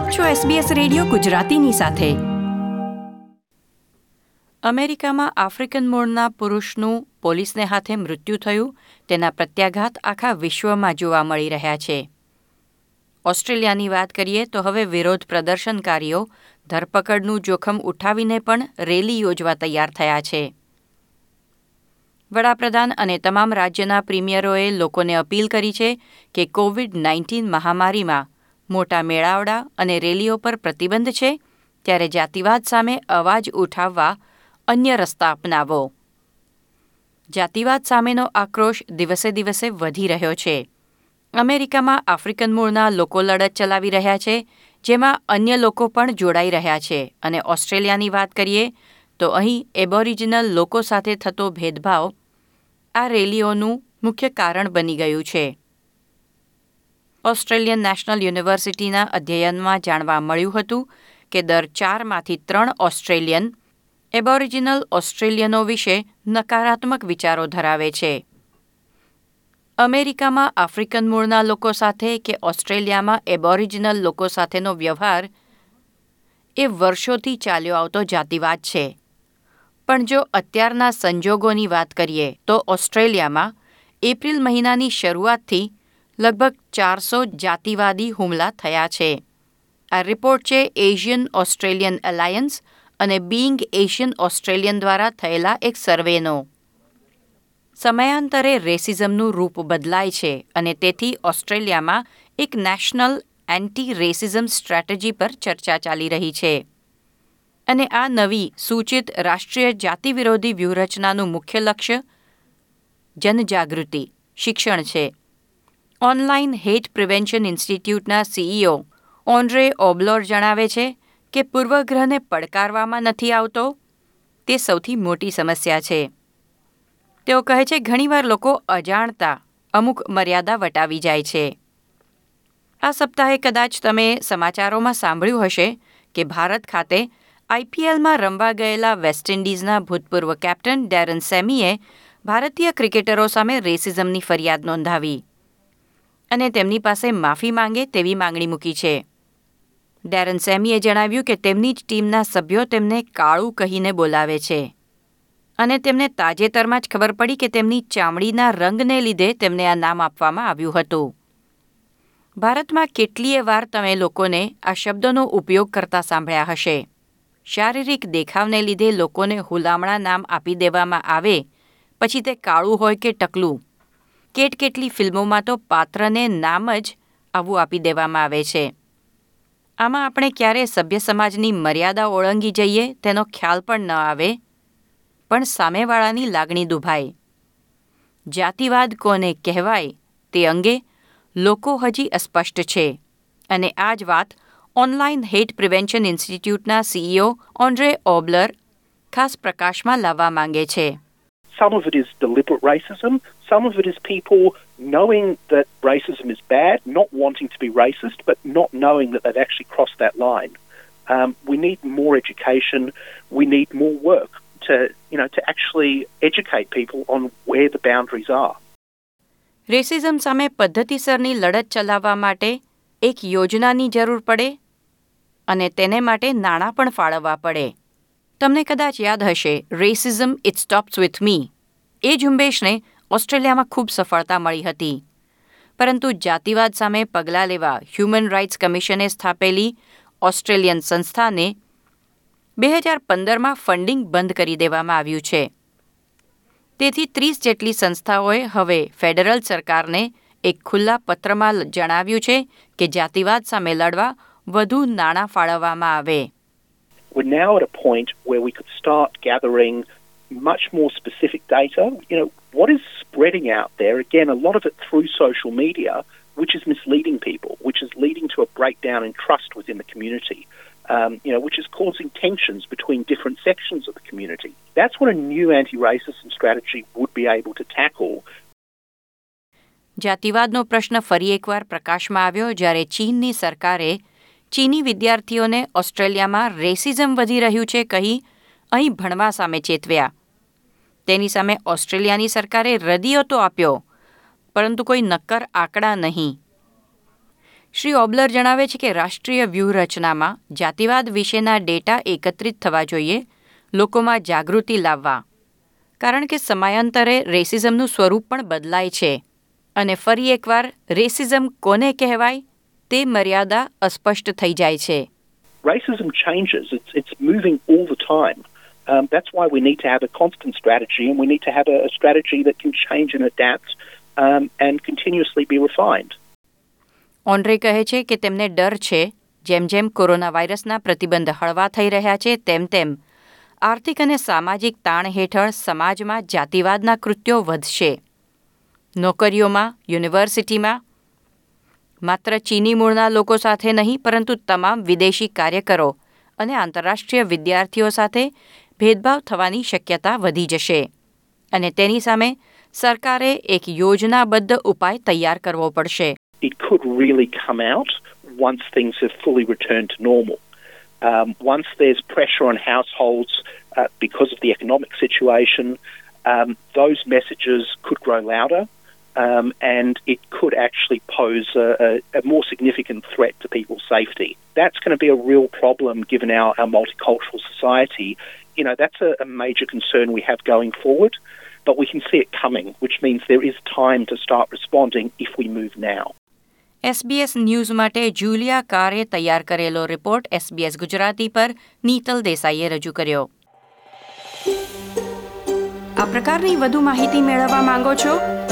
આપ છો SBS radio ગુજરાતીની સાથે. અમેરિકામાં આફ્રિકન મૂળના પુરુષનું પોલીસને હાથે મૃત્યુ થયું, તેના પ્રત્યાઘાત આખા વિશ્વમાં જોવા મળી રહ્યા છે. ઓસ્ટ્રેલિયાની વાત કરીએ તો હવે વિરોધ પ્રદર્શનકારીઓ ધરપકડનું જોખમ ઉઠાવીને પણ રેલી યોજવા તૈયાર થયા છે. વડાપ્રધાન અને તમામ રાજ્યના પ્રીમિયરોએ લોકોને અપીલ કરી છે કે કોવિડ નાઇન્ટીન મહામારીમાં મોટા મેળાવડા અને રેલીઓ પર પ્રતિબંધ છે, ત્યારે જાતિવાદ સામે અવાજ ઉઠાવવા અન્ય રસ્તા અપનાવો. જાતિવાદ સામેનો આક્રોશ દિવસે દિવસે વધી રહ્યો છે. અમેરિકામાં આફ્રિકન મૂળના લોકો લડત ચલાવી રહ્યા છે, જેમાં અન્ય લોકો પણ જોડાઈ રહ્યા છે. અને ઓસ્ટ્રેલિયાની વાત કરીએ, તો અહીં એબોરિજિનલ લોકો સાથે થતો ભેદભાવ આ રેલીઓનું મુખ્ય કારણ બની ગયું છે. ઓસ્ટ્રેલિયન નેશનલ યુનિવર્સિટીના અધ્યયનમાં જાણવા મળ્યું હતું કે દર ચારમાંથી ત્રણ ઓસ્ટ્રેલિયન એબોરિજિનલ ઓસ્ટ્રેલિયનો વિશે નકારાત્મક વિચારો ધરાવે છે. અમેરિકામાં આફ્રિકન મૂળના લોકો સાથે કે ઓસ્ટ્રેલિયામાં એબોરિજિનલ લોકો સાથેનો વ્યવહાર એ વર્ષોથી ચાલ્યો આવતો જાતિવાદ છે. પણ જો અત્યારના સંજોગોની વાત કરીએ તો ઓસ્ટ્રેલિયામાં એપ્રિલ મહિનાની શરૂઆતથી લગભગ ચારસો જાતિવાદી હુમલા થયા છે. આ રિપોર્ટ છે એશિયન ઓસ્ટ્રેલિયન એલાયન્સ અને બીંગ એશિયન ઓસ્ટ્રેલિયન દ્વારા થયેલા એક સર્વેનો. સમયાંતરે રેસિઝમનું રૂપ બદલાય છે અને તેથી ઓસ્ટ્રેલિયામાં એક નેશનલ એન્ટી રેસિઝમ સ્ટ્રેટેજી પર ચર્ચા ચાલી રહી છે. અને આ નવી સૂચિત રાષ્ટ્રીય જાતિ વિરોધી વ્યૂહરચનાનું મુખ્ય લક્ષ્ય જનજાગૃતિ, શિક્ષણ છે. ઓનલાઈન હેટ પ્રિવેન્શન ઇન્સ્ટિટ્યૂટના સીઈઓ ઓન્ડ્રે ઓબ્લોર જણાવે છે કે પૂર્વગ્રહને પડકારવામાં નથી આવતો. તે સૌથી મોટી સમસ્યા છે. તેઓ કહે છે, ઘણીવાર લોકો અજાણતા, અમુક મર્યાદા વટાવી જાય છે. આ સપ્તાહે કદાચ તમે સમાચારોમાં સાંભળ્યું હશે કે ભારત ખાતે આઈપીએલમાં રમવા ગયેલા વેસ્ટ ઇન્ડિઝના ભૂતપૂર્વ કેપ્ટન ડેરન સેમીએ ભારતીય ક્રિકેટરો સામે રેસિઝમની ફરિયાદ નોંધાવી. અને તેમની પાસે માફી માંગે તેવી માંગણી મૂકી છે. ડેરન સેમીએ જણાવ્યું કે તેમની જ ટીમના સભ્યો તેમને કાળું કહીને બોલાવે છે. અને તેમને તાજેતરમાં જ ખબર પડી કે તેમની ચામડીના રંગને લીધે તેમને આ નામ આપવામાં આવ્યું હતું. ભારતમાં કેટલીય વાર તમે લોકોને આ શબ્દનો ઉપયોગ કરતા સાંભળ્યા હશે. શારીરિક દેખાવને લીધે લોકોને હુલામણા નામ આપી દેવામાં આવે, પછી તે કાળું હોય કે ટકલું. કેટ કેટલી ફિલ્મોમાં તો પાત્રને નામ જ આવું આપી દેવામાં આવે છે. આમાં આપણે ક્યારે સભ્ય સમાજની મર્યાદા ઓળંગી જઈએ તેનો ખ્યાલ પણ ન આવે. પણ સામેવાળાની લાગણી દુભાય. જાતિવાદ કોને કહેવાય તે અંગે લોકો હજી અસ્પષ્ટ છે. અને આ જ વાત ઓનલાઈન હેટ પ્રિવેન્શન ઇન્સ્ટિટ્યૂટના સીઈઓ ઓન્ડ્રે ઓબ્લર ખાસ પ્રકાશમાં લાવવા માંગે છે. Some of it is deliberate racism. Some of it is people knowing that racism is bad, not wanting to be racist, but not knowing that they've actually crossed that line. Um, we need more education. We need more work to, you know, to actually educate people on where the boundaries are. Racism સામે પદ્ધતિસરની લડત ચલાવવા માટે એક યોજનાની જરૂર પડે અને તેને માટે નાણાં પણ ફાળવવા પડે તમને કદાચ યાદ હશે racism it stops with me એ ઝુંબેશને ઓસ્ટ્રેલિયામાં ખૂબ સફળતા મળી હતી. પરંતુ જાતિવાદ સામે પગલાં લેવા હ્યુમન રાઇટ્સ કમિશને સ્થાપેલી ઓસ્ટ્રેલિયન સંસ્થાને બે હજાર પંદરમાં ફંડિંગ બંધ કરી દેવામાં આવ્યું છે. તેથી ત્રીસ જેટલી સંસ્થાઓએ હવે ફેડરલ સરકારને એક ખુલ્લા પત્રમાં જણાવ્યું છે કે જાતિવાદ સામે લડવા વધુ નાણાં ફાળવવામાં આવે. We're now at a point where we could start gathering much more specific data. You know, what is spreading out there? Again, a lot of it through social media, which is misleading people, which is leading to a breakdown in trust within the community. Um, you know, which is causing tensions between different sections of the community. That's what a new anti-racism strategy would be able to tackle. જાતિવાદનો પ્રશ્ન ફરી એકવાર પ્રકાશમાં આવ્યો જ્યારે ચીનની સરકારે ચીની વિદ્યાર્થીઓને ઓસ્ટ્રેલિયામાં રેસિઝમ વધી રહ્યું છે કહી અહીં ભણવા સામે ચેતવ્યા. તેની સામે ઓસ્ટ્રેલિયાની સરકારે રદિયો તો આપ્યો, પરંતુ કોઈ નક્કર આંકડા નહીં. શ્રી ઓબલર જણાવે છે કે રાષ્ટ્રીય વ્યૂહરચનામાં જાતિવાદ વિશેના ડેટા એકત્રિત થવા જોઈએ, લોકોમાં જાગૃતિ લાવવા. કારણ કે સમયાંતરે રેસિઝમનું સ્વરૂપ પણ બદલાય છે. અને ફરી એકવાર રેસિઝમ કોને કહેવાય? તે મર્યાદા અસ્પષ્ટ થઈ જાય છે Racism changes, it's, it's moving all the time. Um, that's why we need to have a constant strategy and we need to have a, a strategy that can change and adapt um, and continuously be refined. ઓન્ડ્રે કહે છે કે તેમને ડર છે જેમ જેમ corona વાયરસના પ્રતિબંધ હળવા થઈ રહ્યા છે તેમ તેમ આર્થિક અને સામાજિક તાણ હેઠળ સમાજમાં જાતિવાદના કૃત્યો વધશે નોકરીઓમાં યુનિવર્સિટીમાં માત્ર ચીની મૂળના લોકો સાથે નહીં પરંતુ તમામ વિદેશી કાર્યકરો અને આંતરરાષ્ટ્રીય વિદ્યાર્થીઓ સાથે ભેદભાવ થવાની શક્યતા વધી જશે અને તેની સામે સરકારે એક યોજનાબદ્ધ ઉપાય તૈયાર કરવો પડશે It could really come out once things have fully returned to normal. Um, once there's pressure on households uh, because of the economic situation, um, those messages could grow louder um, and it could actually pose a, a, a more significant threat to people's safety. That's going to be a real problem given our, our multicultural society. You know, that's a, a major concern we have going forward, but we can see it coming, which means there is time to start responding if we move now. SBS news માટે Julia કારે તૈયાર કરેલો report SBS Gujarati પર નીતલ દેસાઈએ રજૂ કર્યો આ પ્રકારની વધુ માહિતી મેળવવા માંગો છો